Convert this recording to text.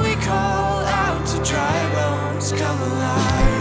we call out to dry bones come alive.